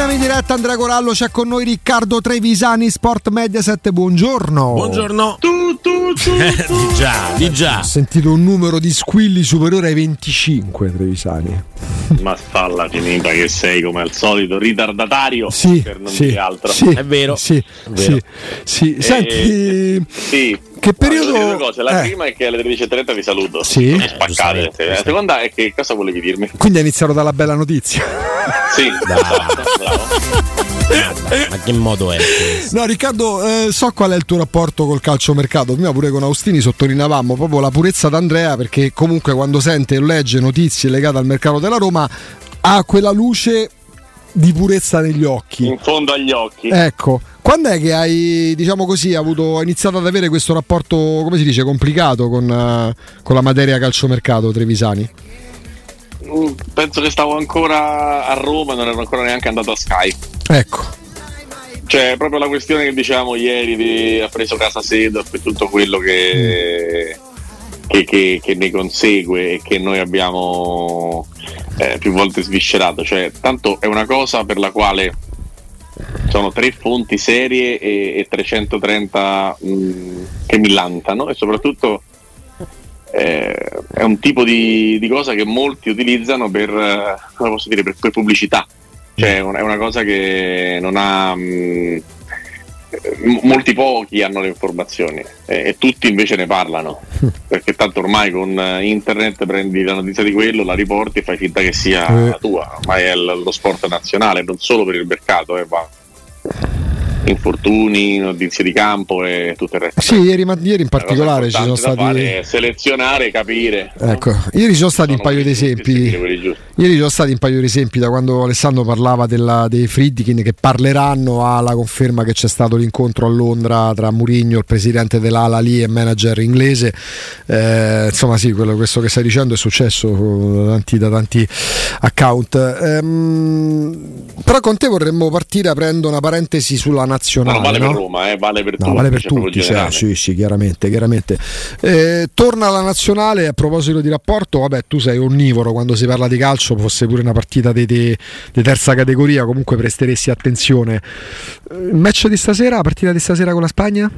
Torniamo in diretta Andrea Corallo, c'è con noi Riccardo Trevisani, Sport Mediaset, buongiorno. Buongiorno. Tu, tu, tu, tu. di già, di già. Ho sentito un numero di squilli superiore ai 25 Trevisani. Ma falla finita che sei come al solito ritardatario Sì, per non sì, dire altro. sì, È vero. Sì, È vero. sì, sì. Eh, Senti, sì. che periodo... due cose. La eh, prima è che alle 13.30 vi saluto. Sì. Sono spaccate. La seconda è che cosa volevi dirmi? Quindi è iniziato dalla bella notizia. Sì, esatto, bravo. Ma che modo è questo? No, Riccardo, eh, so qual è il tuo rapporto col calciomercato. Prima pure con Austini sottolineavamo proprio la purezza d'Andrea, perché comunque quando sente o legge notizie legate al mercato della Roma ha quella luce di purezza negli occhi. In fondo agli occhi. Ecco, quando è che hai, diciamo così, avuto, hai iniziato ad avere questo rapporto, come si dice, complicato con, eh, con la materia calciomercato, Trevisani? Mm, Penso che stavo ancora a Roma e non ero ancora neanche andato a Sky. Ecco, Cioè, proprio la questione che dicevamo ieri di ha preso casa Sedorf e tutto quello che, che, che- che ne consegue e che noi abbiamo eh, più volte sviscerato. Cioè, tanto è una cosa per la quale sono tre fonti serie e, e 330 mh, che millantano e soprattutto eh, è un tipo di, di cosa che molti utilizzano per, eh, come posso dire, per, per pubblicità. Cioè, è una- cosa che non ha. mh, m- molti pochi hanno le informazioni eh, e tutti invece ne parlano perché tanto ormai con eh, internet prendi la notizia di quello, la riporti e fai finta che sia Eh. la tua ormai è lo sport nazionale non solo per il mercato eh, ma infortuni, notizie di campo e tutto il resto sì, ieri, ieri in particolare ci sono stati... selezionare, capire Ecco, ieri ci sono stati un Sono paio di esempi. Ieri ci sono stati un paio di esempi da quando Alessandro parlava della- dei Friedkin che parleranno alla conferma che c'è stato l'incontro a Londra tra Mourinho, il presidente dell'Ala lì e manager inglese. Eh, insomma, sì, quello, questo che stai dicendo è successo da tanti, da tanti account. Ehm, però con te vorremmo partire aprendo una parentesi sulla nazionale. non vale no? per Roma, eh, vale per No, tutti. vale per cioè, tutti, cioè, sì, sì, chiaramente, chiaramente. Eh, torna la nazionale, a proposito di rapporto, vabbè, tu sei onnivoro quando si parla di calcio, fosse pure una partita di, di- di terza categoria, comunque presteresti attenzione. Eh, Il match di stasera, la partita di stasera con la Spagna?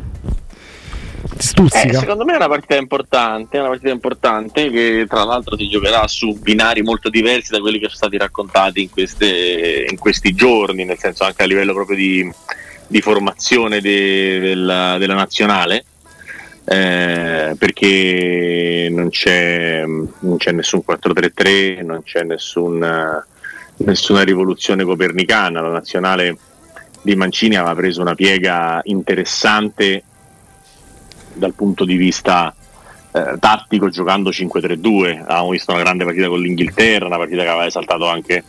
Eh, stuzzica? secondo me è una partita importante, è una partita importante che tra l'altro si giocherà su binari molto diversi da quelli che sono stati raccontati in, queste- in questi giorni, nel senso anche a livello proprio di, di formazione de- della, della nazionale. eh, perché non c'è, non c'è nessun 4-3-3, non c'è nessun, nessuna rivoluzione copernicana. La nazionale di Mancini aveva preso una piega interessante dal punto di vista eh, tattico giocando 5-3-2 avevamo visto una grande partita con l'Inghilterra una partita che aveva esaltato anche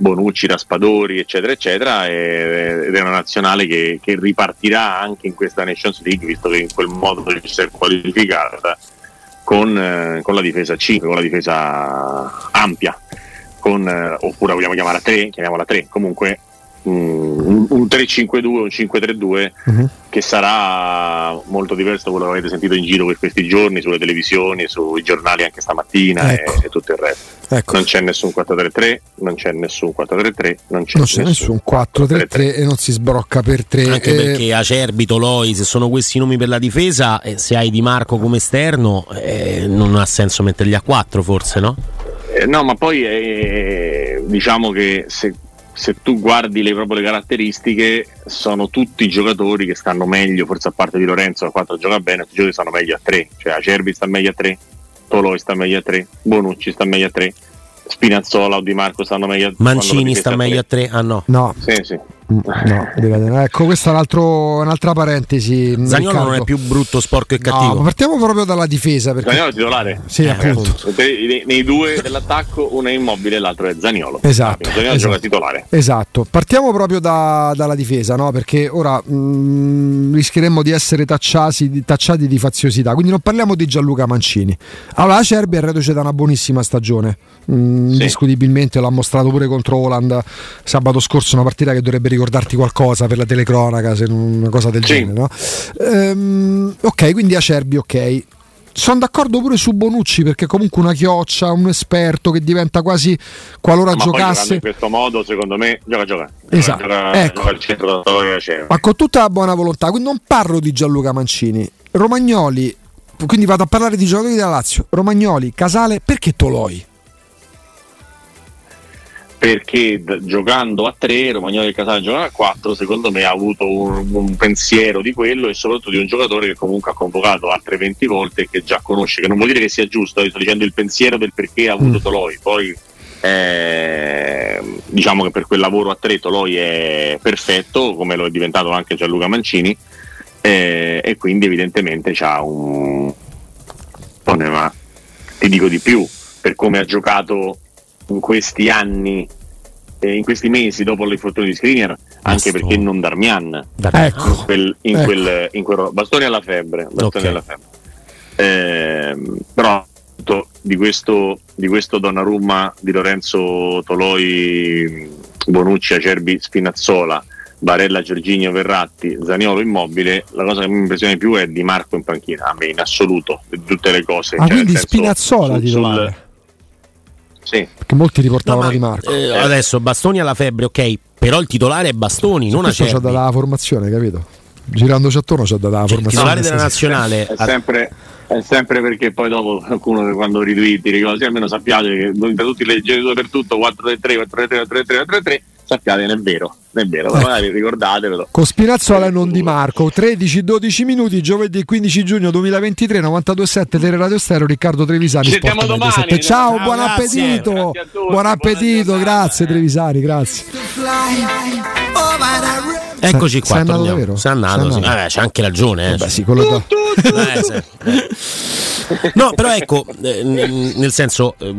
Bonucci, Raspadori eccetera eccetera ed è una nazionale che, che ripartirà anche in questa Nations League visto che in quel modo si è qualificata con, eh, con la difesa 5 con la difesa ampia con, eh, oppure vogliamo chiamarla 3 chiamiamola 3 comunque mm, un, un 3-5-2 un 5-3-2 Mhm. che sarà molto diverso da quello che avete sentito in giro per questi giorni sulle televisioni, sui giornali anche stamattina Ecco. e, e tutto il resto. Ecco. Non c'è nessun 4-3-3, non c'è nessun 4-3-3, non c'è, Non c'è nessun 4-3-3 e non si sbrocca per 3. Anche perché Acerbi, Toloi, se sono questi i nomi per la difesa, eh, se hai Di Marco come esterno, eh, non ha senso metterli a 4 forse, no? Eh, no, ma poi eh, diciamo che se, se tu guardi le, proprio le caratteristiche, sono tutti giocatori che stanno meglio, forse a parte di Lorenzo, a 4 gioca bene, tutti i giocatori stanno meglio a 3, cioè Acerbi sta meglio a 3, Toloi sta meglio a 3, Bonucci sta meglio a 3, Spinazzola o Di Marco stanno meglio a 3. Mancini sta meglio a 3? Ah no. No, Sì, sì. Mm, no, deve- ecco, questa è un altro- un'altra parentesi. Zagnolo non è più brutto, sporco e No, cattivo. ma partiamo proprio dalla difesa. Perché... Zaniolo è titolare. Sì, Eh, appunto. Nei, nei due dell'attacco uno è immobile e l'altro è Zaniolo. Esatto, Zaniolo esatto. gioca titolare. Esatto, partiamo proprio da- dalla difesa, no? perché ora mh, rischieremmo di essere tacciati, di- tacciati di faziosità, quindi non parliamo di Gianluca Mancini. Allora, la Cerbi è reduce da una buonissima stagione, mh, indiscutibilmente l'ha mostrato pure contro Holland sabato scorso, una partita che dovrebbe ricordarti qualcosa per la telecronaca, se non una cosa del Sì. genere. No? Ehm, ok, quindi Acerbi, ok. sono d'accordo pure su Bonucci perché comunque una chioccia, un esperto che diventa quasi qualora Ma giocasse in questo modo, secondo me, gioca gioca. Esatto. Gioca, ecco. gioca Ma con tutta la buona volontà, quindi non parlo di Gianluca Mancini. Romagnoli, quindi vado a parlare di giocatori della Lazio. Romagnoli, Casale, perché Toloi? Perché d- giocando a 3 Romagnoli e Casale giocano a 4 secondo me ha avuto un, un, pensiero di quello e soprattutto di un giocatore che comunque ha convocato altre 20 volte e che già conosce che non vuol dire che sia giusto sto dicendo il pensiero del perché ha avuto mm. Toloi poi eh, diciamo che per quel lavoro a 3 Toloi è perfetto come lo è diventato anche Gianluca Mancini eh, e quindi evidentemente c'ha un ma ti dico di più per come ha giocato in questi anni, eh, in questi mesi dopo l'infortunio di Skriniar, anche perché non Darmian. Ecco. In quel, in ecco. Quel, in quel, bastoni alla febbre. Bastoni okay. alla febbre. Eh, però di questo, di questo Donnarumma di Lorenzo Toloi, Bonucci, Acerbi, Spinazzola, Barella, Giorginio, Verratti, Zaniolo immobile, la cosa che mi impressiona di più è Di Marco in panchina, a me in assoluto, di tutte le cose. Ah, cioè, quindi senso, Spinazzola sul, titolare. Sì. Perché molti riportavano no, Di Marco. Eh, adesso Bastoni alla febbre, ok, però il titolare è Bastoni, non Acerbi. c'ha data la formazione, capito? Girandoci attorno c'ha data la cioè, formazione. Il titolare della nazionale è sempre, è sempre perché poi dopo qualcuno quando ritwitti ricorda, almeno sappiate che per tutti genitori per tutto 4-3-3, 4-3-3, 4-3-3, 4-3 sappiate non è vero, non è vero, ecco. magari ricordatevelo. Con Spinazzola e non Di Marco, 13-12 minuti, giovedì 15 giugno 2023, 92.7 Tele Radio Stereo, Riccardo Trevisani. Ci domani. Ciao, buon grazie. appetito, tutti, buon appetito, grazie Trevisani, grazie. Eccoci qua. Sei andato davvero? Sei andato, sì. Vabbè, c'è anche ragione. Eh. Vabbè, sì, quello da... eh, No, però ecco, eh, nel senso, eh,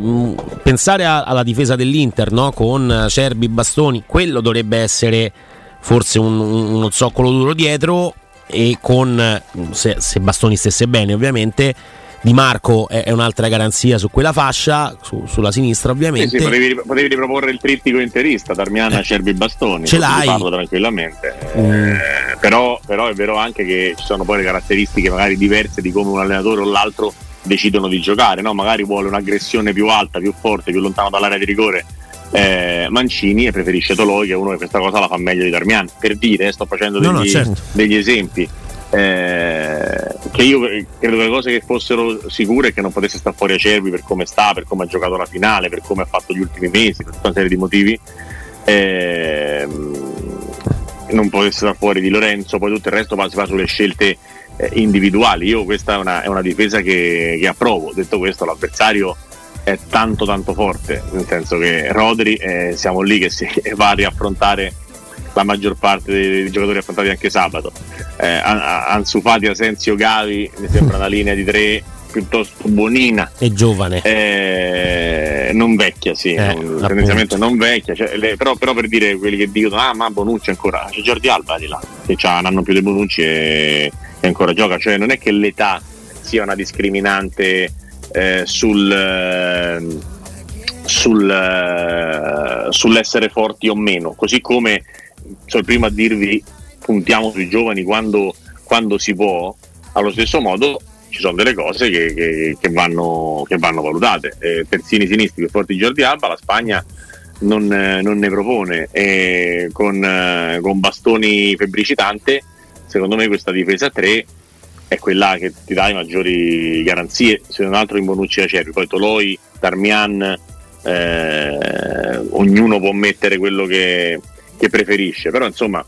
pensare alla difesa dell'Inter no? con Cerbi, Bastoni, quello dovrebbe essere forse un, uno zoccolo duro dietro e con, se, se Bastoni stesse bene ovviamente, di Marco è, è un'altra garanzia su quella fascia, su, sulla sinistra ovviamente. Sì, sì, potevi, potevi, riproporre il trittico interista, Darmiana, eh, Cerbi, Bastoni. Ce l'hai. Parlo tranquillamente. Mm. Eh, però, però, è vero anche che ci sono poi le caratteristiche magari diverse di come un allenatore o l'altro decidono di giocare. No? Magari vuole un'aggressione più alta, più forte, più lontano dall'area di rigore. Eh, Mancini e preferisce Toloi che è uno che questa cosa la fa meglio di Darmian per dire sto facendo degli, no, no, certo. degli esempi eh, che io credo che le cose che fossero sicure che non potesse stare fuori a Cervi per come sta, per come ha giocato la finale, per come ha fatto gli ultimi mesi, per tutta una serie di motivi. Eh, non potesse stare fuori di Lorenzo, poi tutto il resto si fa sulle scelte eh, individuali. Io questa è una, è una difesa che, che, approvo. Detto questo, l'avversario è tanto tanto forte, nel senso che Rodri eh, siamo lì che si va a riaffrontare la maggior parte dei, dei giocatori affrontati anche sabato. Eh, Ansu Fati, Asensio, Gavi, mi sembra una linea di tre piuttosto buonina. E giovane. Eh, non vecchia, sì, eh, non, tendenzialmente non vecchia. Cioè, le, però, però, per dire quelli che dicono, ah ma Bonucci ancora, c'è Giordi Alba di là, che ha un anno più di Bonucci e, e, ancora gioca. Cioè non è che l'età sia una discriminante eh, sul... Eh, sul, eh, sull'essere forti o meno, così come sono il primo a dirvi puntiamo sui giovani quando, quando si può, allo stesso modo ci sono delle cose che, che, che, vanno, che vanno, valutate. Eh, terzini sinistri più forti di Jordi Alba, la Spagna non, eh, non ne propone e con, eh, con, bastoni febbricitante, secondo me questa difesa 3 è quella che ti dà le maggiori garanzie, se non altro in Bonucci e Acerbi, poi Toloi, Darmian, eh, ognuno può mettere quello che, che preferisce, però insomma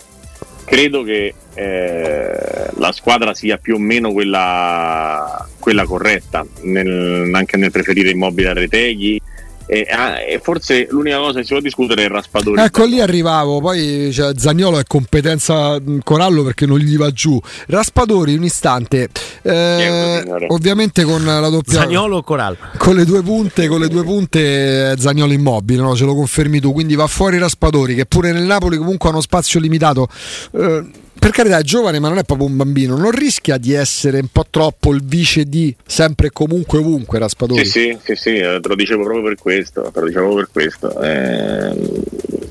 credo che eh, la squadra sia più o meno quella, quella corretta, nel, anche nel preferire immobile a Reteghi, e, ah, e, forse l'unica cosa che si può discutere è il Raspadori. Ecco lì arrivavo, poi cioè, Zagnolo è competenza Corallo perché non gli va giù. Raspadori un istante, eh, ovviamente con la doppia Zagnolo o Corallo? Con le due punte, con le due punte Zagnolo immobile, no? ce lo confermi tu, quindi va fuori Raspadori che pure nel Napoli comunque ha uno spazio limitato. Eh, per carità è giovane ma non è proprio un bambino, non rischia di essere un po' troppo il vice di sempre e comunque ovunque Raspadori? Sì, sì, sì, sì, eh, te lo dicevo proprio per questo, te lo dicevo per questo. Eh,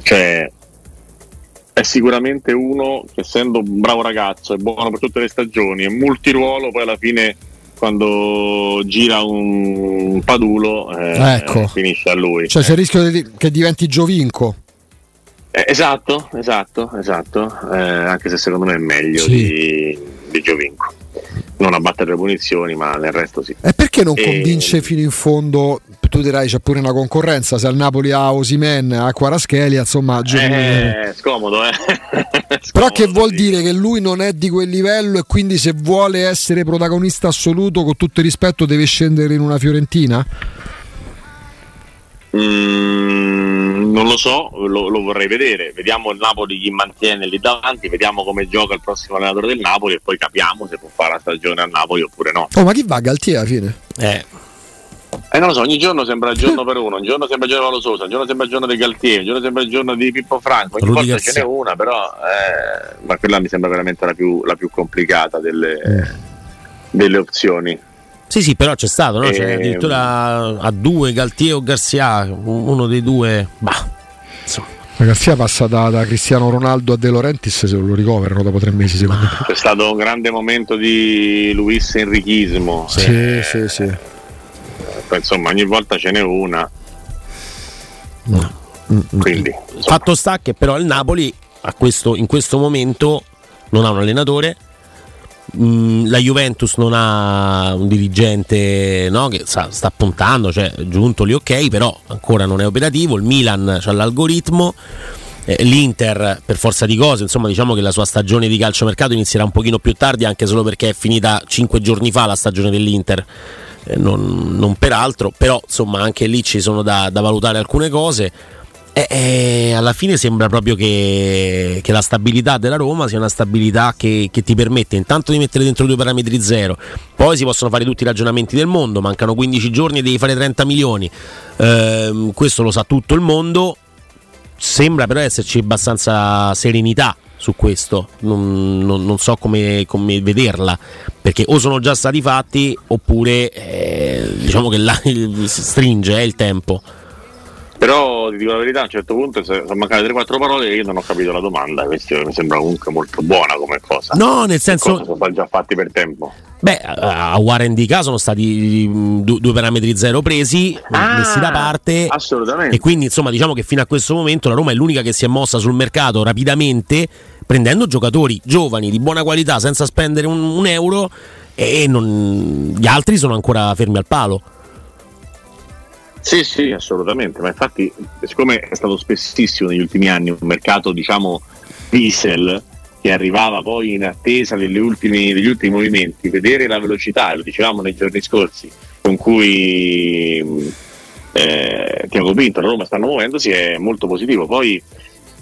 cioè, è sicuramente uno che essendo un bravo ragazzo, è buono per tutte le stagioni, è multiruolo, poi alla fine quando gira un padulo eh, ecco. finisce a lui. Cioè c'è il rischio di, che diventi Giovinco. Eh, esatto, esatto, esatto, eh, anche se secondo me è meglio sì. di, di Giovinco. Non a battere le punizioni, ma nel resto sì. E perché non e... convince fino in fondo? Tu dirai c'è pure una concorrenza, se al Napoli ha Osimen, a Quaraschelia, insomma... Eh, scomodo, eh. scomodo, Però che vuol sì. dire che lui non è di quel livello e quindi se vuole essere protagonista assoluto, con tutto il rispetto, deve scendere in una Fiorentina? Mm, non lo so, lo, lo, vorrei vedere. Vediamo il Napoli chi mantiene lì davanti, vediamo come gioca il prossimo allenatore del Napoli e poi capiamo se può fare la stagione a Napoli oppure no. Oh, ma chi va Galtier alla fine? Eh. Eh, non lo so, ogni giorno sembra il giorno per uno, un giorno sembra il giorno di Valo Sosa, un giorno sembra il giorno di Galtier, un giorno sembra il giorno di Pippo Franco, ogni Rudy volta Garzia. ce n'è una, però eh, ma quella mi sembra veramente la più, la più complicata delle, eh. delle opzioni. Sì, sì, però c'è stato, no? Cioè, addirittura a due Galtier o Garcia, uno dei due. Bah, insomma. La Garcia passa da, da, Cristiano Ronaldo a De Laurentiis se lo ricoverano dopo tre mesi secondo me. C'è stato un grande momento di Luis Enrichismo. Sì, eh, sì, sì. Insomma, ogni volta ce n'è una. No. Quindi, Fatto sta che però il Napoli questo, in questo momento non ha un allenatore Mm, la Juventus non ha un dirigente no, che sta, sta, puntando, cioè giunto lì ok, però ancora non è operativo. Il Milan ha l'algoritmo. Eh, L'Inter per forza di cose, insomma diciamo che la sua stagione di calciomercato inizierà un pochino più tardi anche solo perché è finita 5 giorni fa la stagione dell'Inter, eh, non, non per altro, però insomma anche lì ci sono da, da valutare alcune cose eh, eh, alla fine sembra proprio che, che, la stabilità della Roma sia una stabilità che, che, ti permette intanto di mettere dentro due parametri zero, poi si possono fare tutti i ragionamenti del mondo, mancano 15 giorni e devi fare 30 milioni, eh, questo lo sa tutto il mondo, sembra però esserci abbastanza serenità su questo, non, non, non so come, come, vederla, perché o sono già stati fatti oppure eh, diciamo che là stringe eh, il tempo. Però ti dico la verità, a un certo punto sono mancate 3-4 parole e io non ho capito la domanda. Questo mi sembra comunque molto buona come cosa. No, nel senso. Sono stati già fatti per tempo. Beh, a Warren Dica sono stati due, due parametri zero presi, ah, messi da parte. Assolutamente. E quindi, insomma, diciamo che fino a questo momento la Roma è l'unica che si è mossa sul mercato rapidamente, prendendo giocatori giovani di buona qualità senza spendere un, un euro, e non, gli altri sono ancora fermi al palo. Sì, sì, assolutamente, ma infatti siccome è stato spessissimo negli ultimi anni un mercato, diciamo, diesel, che arrivava poi in attesa ultime, degli ultimi movimenti, vedere la velocità, lo dicevamo nei giorni scorsi, con cui eh, Tiago Pinto e Roma stanno muovendosi è molto positivo. Poi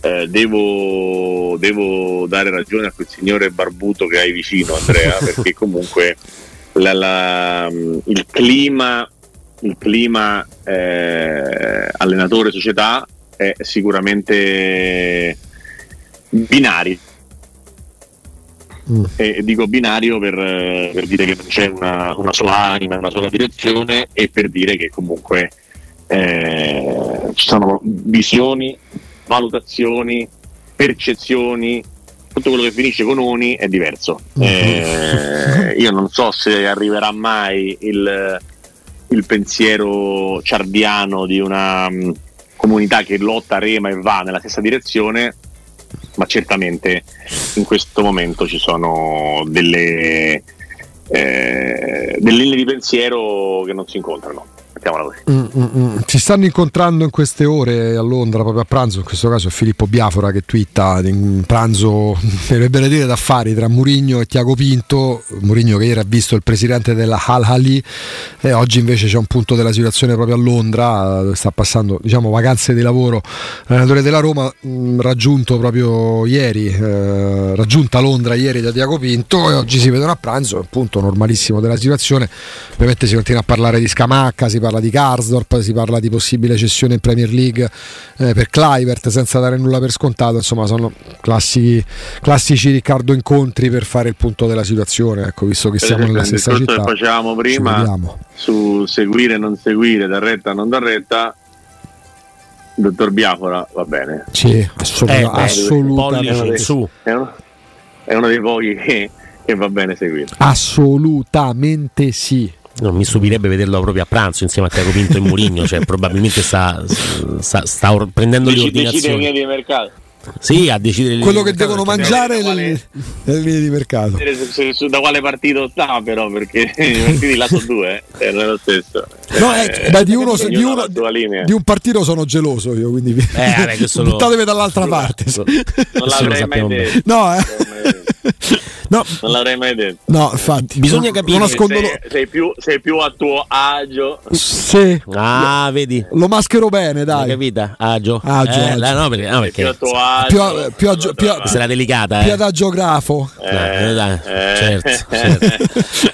eh, devo, devo, dare ragione a quel signore barbuto che hai vicino, Andrea, perché comunque la, la, il clima il clima eh, allenatore-società è sicuramente binario. Mm. E dico binario per, per, dire che non c'è una, una, sola anima, una sola direzione e per dire che comunque eh, ci sono visioni, valutazioni, percezioni, tutto quello che finisce con oni è diverso. Mm. Eh, io non so se arriverà mai il il pensiero ciardiano di una um, comunità che lotta, rema e va nella stessa direzione, ma certamente in questo momento ci sono delle, eh, delle linee di pensiero che non si incontrano mettiamola così. Mm, mm, mm. Ci stanno incontrando in queste ore a Londra, proprio a pranzo, in questo caso è Filippo Biafora che twitta in pranzo, dovrebbero dire d'affari tra Murigno e Tiago Pinto, Murigno che ieri ha visto il presidente della Al Hali e oggi invece c'è un punto della situazione proprio a Londra, dove sta passando diciamo, vacanze di lavoro. L'allenatore della Roma, mm, raggiunto proprio ieri, eh, raggiunta Londra ieri da Tiago Pinto e oggi si vedono a pranzo, punto normalissimo della situazione, ovviamente si continua a parlare di Scamacca, si parla parla di Karsdorp, si parla di possibile cessione in Premier League eh, per Clivert senza dare nulla per scontato, insomma sono classici, classici Riccardo incontri per fare il punto della situazione, ecco, visto che per siamo nella stessa città. che facevamo prima su seguire non seguire, da retta non da retta, dottor Biafora va bene. Sì, assolut- eh, assolutamente. È uno, è uno dei pochi che che va bene seguire. Assolutamente sì. Non mi stupirebbe vederlo proprio a pranzo insieme a Tiago Pinto e Mourinho, cioè probabilmente sta, sta, sta or- prendendo le ordinazioni. Decide di mercato. Sì, a decidere quello che devono mangiare nelle, nelle linee di mercato. Se, da quale partito sta, però, perché i partiti là sono due, eh, è lo stesso. No, eh, eh, beh, di, uno, di, uno, di, un partito sono geloso io, quindi eh, vabbè, buttatevi dall'altra parte. Non l'avrei mai detto. No, eh. No. Non l'avrei mai detto. No, infatti. Bisogna capire. Non sei, sei, più, sei, più, a tuo agio. Sì. Ah, vedi. Lo maschero bene, dai. L'hai capita? Agio. Agio. Eh, agio. No, perché, no, perché... Più a tuo agio. Più, più, agio, più, sarà delicata. Più eh. adagiografo. Eh, dai, eh. certo. certo.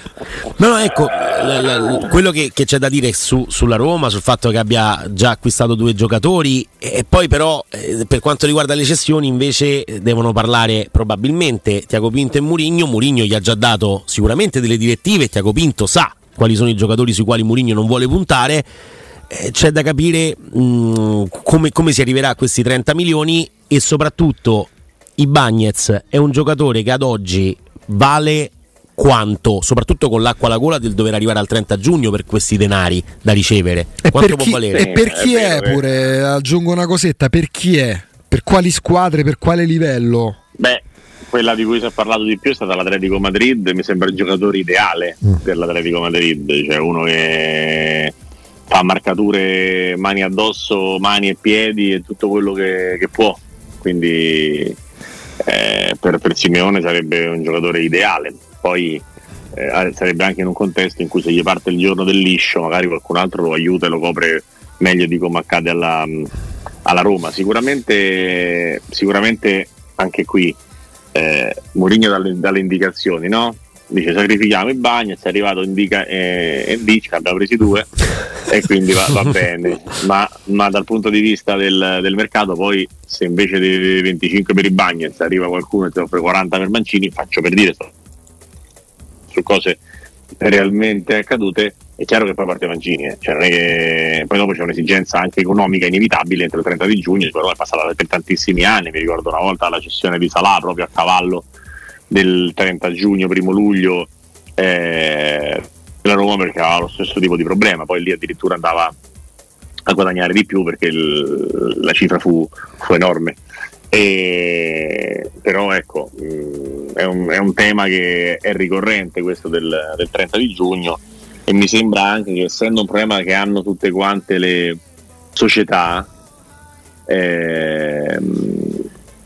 No, no, ecco, la, la, quello che, che, c'è da dire su, sulla Roma, sul fatto che abbia già acquistato due giocatori e poi però eh, per quanto riguarda le cessioni invece devono parlare probabilmente Tiago Pinto e Murigno. Murigno gli ha già dato sicuramente delle direttive, Tiago Pinto sa quali sono i giocatori sui quali Murigno non vuole puntare. Eh, c'è da capire mh, come, come si arriverà a questi 30 milioni e soprattutto i Bagnets è un giocatore che ad oggi vale quanto, soprattutto con l'acqua alla gola del dover arrivare al 30 giugno per questi denari da ricevere. E quanto per chi, può valere? E per chi è, è pure, aggiungo una cosetta, per chi è? Per quali squadre, per quale livello? Beh, quella di cui si è parlato di più è stata l'Atletico Madrid, mi sembra il giocatore ideale mm. per l'Atletico Madrid, cioè uno che fa marcature mani addosso, mani e piedi e tutto quello che, che può. Quindi eh, per, per Simeone sarebbe un giocatore ideale poi eh, sarebbe anche in un contesto in cui se gli parte il giorno del liscio magari qualcun altro lo aiuta e lo copre meglio di come accade alla, alla Roma. Sicuramente, sicuramente anche qui eh, Mourinho dalle, dalle, indicazioni, no? Dice sacrifichiamo i bagni, è arrivato indica e eh, dice abbiamo presi due e quindi va, va bene. Ma, ma, dal punto di vista del, del, mercato, poi se invece dei 25 per i bagni arriva qualcuno e ti offre 40 per Mancini, faccio per dire sto su cose realmente accadute, è chiaro che poi parte Mancini, eh. cioè che... poi dopo c'è un'esigenza anche economica inevitabile entro il 30 di giugno, però è passata per tantissimi anni, mi ricordo una volta la cessione di Salà proprio a cavallo del 30 giugno, primo luglio eh, della Roma perché aveva lo stesso tipo di problema, poi lì addirittura andava a guadagnare di più perché il, la cifra fu, fu enorme. E, però ecco, mm, è, un, è, un, tema che è ricorrente questo del, del, 30 di giugno e mi sembra anche che essendo un problema che hanno tutte quante le società, eh,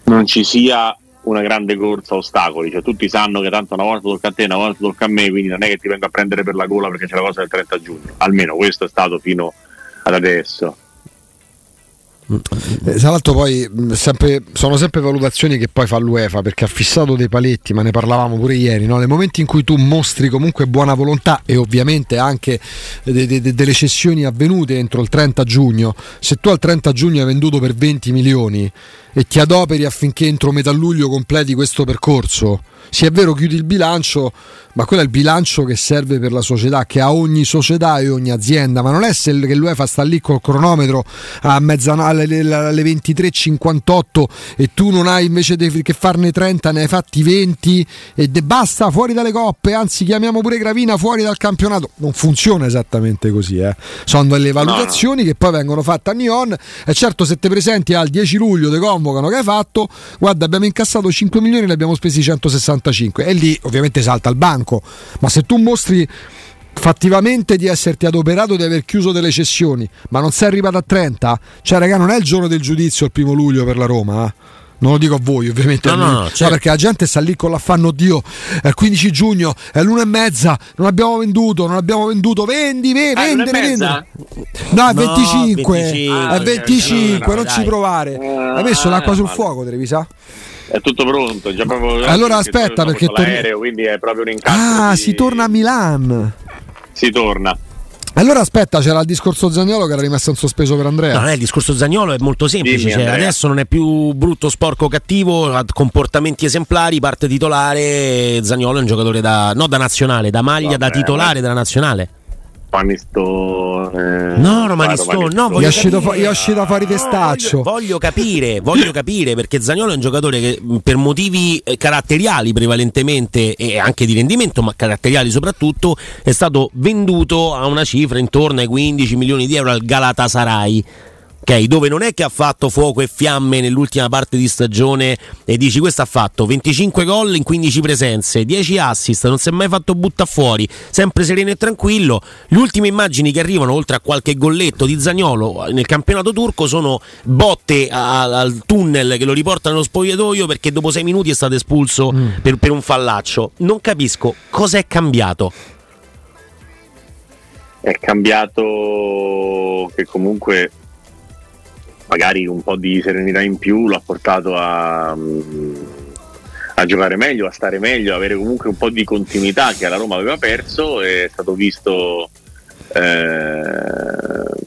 non ci sia una grande corsa a ostacoli, cioè tutti sanno che tanto una volta tocca a te, una volta tocca a me, quindi non è che ti vengo a prendere per la gola perché c'è la cosa del 30 giugno, almeno questo è stato fino ad adesso. Eh, tra l'altro poi sempre, sono sempre valutazioni che poi fa l'UEFA perché ha fissato dei paletti, ma ne parlavamo pure ieri, no? nel momento in cui tu mostri comunque buona volontà e ovviamente anche de- de- de- delle cessioni avvenute entro il 30 giugno, se tu al 30 giugno hai venduto per 20 milioni e ti adoperi affinché entro metà luglio completi questo percorso, sì è vero chiudi il bilancio, ma quello è il bilancio che serve per la società, che ha ogni società e ogni azienda, ma non è se l'UEFA sta lì col cronometro a mezzanotte alle 23.58 e tu non hai invece che farne 30, ne hai fatti 20 e basta fuori dalle coppe, anzi chiamiamo pure Gravina fuori dal campionato. Non funziona esattamente così, eh. sono delle valutazioni no. che poi vengono fatte a Nyon e certo se ti presenti al 10 luglio ti convocano che hai fatto, guarda abbiamo incassato 5 milioni e ne abbiamo spesi 165 e lì ovviamente salta il banco, ma se tu mostri fattivamente di esserti adoperato di aver chiuso delle cessioni, ma non sei arrivato a 30, cioè raga non è il giorno del giudizio il primo luglio per la Roma, eh? Non lo dico a voi, ovviamente. No, no, no, certo. perché la gente sta lì con l'affanno, Dio, è il 15 giugno, è l'una e mezza, non abbiamo venduto, non abbiamo venduto, vendi, vendi, ah, vendi, vendi. No, è 25, 25 ah, è 25, non ci provare. Hai messo l'acqua sul fuoco, Trevisa? È tutto pronto, già proprio Allora aspetta perché torna... quindi è proprio un incastro. Ah, di... si torna a Milan. Si torna. Allora aspetta, c'era il discorso Zagnolo che era rimesso in sospeso per Andrea. No, è il discorso Zagnolo, è molto semplice. Dimmi, cioè, adesso non è più brutto, sporco, cattivo, ha comportamenti esemplari, parte titolare. Zagnolo è un giocatore da, no, da nazionale, da maglia, Vabbè, da titolare della nazionale. Fammi sto. Eh, no, Romani Stone, no, voglio capire. Yoshi da fuori testaccio. No, voglio, voglio, capire, voglio capire perché Zagnolo è un giocatore che per motivi eh, caratteriali prevalentemente e anche di rendimento, ma caratteriali soprattutto, è stato venduto a una cifra intorno ai 15 milioni di euro al Galatasaray ok? Dove non è che ha fatto fuoco e fiamme nell'ultima parte di stagione e dici questo ha fatto 25 gol in 15 presenze, 10 assist, non si è mai fatto butta fuori, sempre sereno e tranquillo. Le ultime immagini che arrivano, oltre a qualche golletto di Zagnolo nel campionato turco, sono botte a, al tunnel che lo riportano allo spogliatoio perché dopo 6 minuti è stato espulso mm. per, per un fallaccio. Non capisco cosa è cambiato è cambiato che comunque magari un po' di serenità in più l'ha portato a, mm, a giocare meglio, a stare meglio, avere comunque un po' di continuità che la Roma aveva perso, è stato visto eh,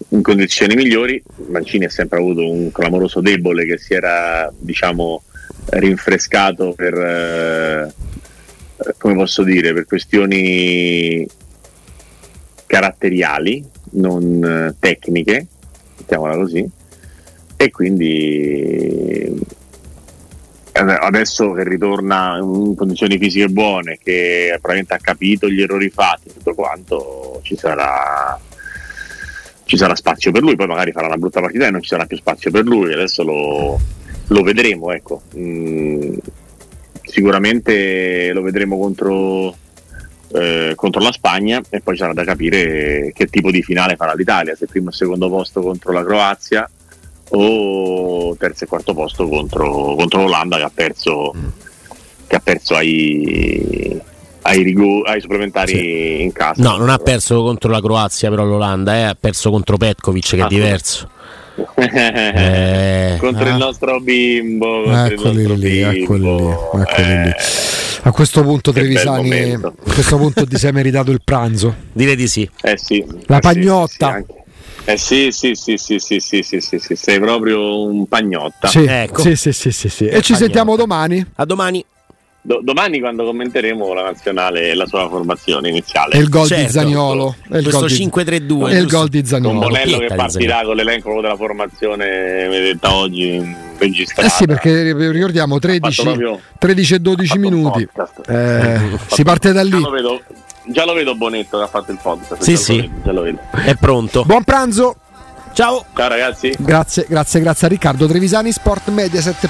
in condizioni migliori. Mancini ha sempre avuto un clamoroso debole che si era diciamo rinfrescato per eh, come posso dire per questioni caratteriali non eh, tecniche mettiamola così e quindi adesso che ritorna in condizioni fisiche buone, che probabilmente ha capito gli errori fatti, tutto quanto ci sarà, ci sarà spazio per lui, poi magari farà una brutta partita e non ci sarà più spazio per lui, adesso lo, lo vedremo, ecco. Mm, sicuramente lo vedremo contro, eh, contro la Spagna e poi sarà da capire che tipo di finale farà l'Italia, se primo o secondo posto contro la Croazia o terzo e quarto posto contro, contro l'Olanda che ha perso, mm. che ha perso ai, ai, rigu- ai supplementari sì. in casa. No, non ha perso contro la Croazia, però l'Olanda eh, ha perso contro Petkovic, che ah, è diverso. eh, contro ah. il nostro bimbo, eccoli nostro lì, eccoli lì. A questo punto Trevisani, a questo punto ti sei meritato il pranzo? Direi di sì. Eh sì. La eh pagnotta. Sì, sì, eh sì, sì, sì, sì, sì, sì, sì, sì, sì, sei proprio un pagnotta. Sì, ecco. sì, sì, sì, sì, sì. E ci pagnotta. sentiamo domani. A domani. Do- domani quando commenteremo la nazionale e la sua formazione iniziale. E il gol certo. di Zagnolo. E il Questo 5-3-2. E il gol di Zagnolo. Con Bonello che partirà con l'elenco della formazione vedetta oggi registrata. Eh sì, perché ricordiamo 13, 13 e 12 minuti. Eh, si parte da lì. Lo vedo, Già lo vedo Bonetto che ha fatto il podcast. Sì, sì. Vedo, È pronto. Buon pranzo. Ciao. Ciao ragazzi. Grazie, grazie, grazie a Riccardo Trevisani, Sport Media 7.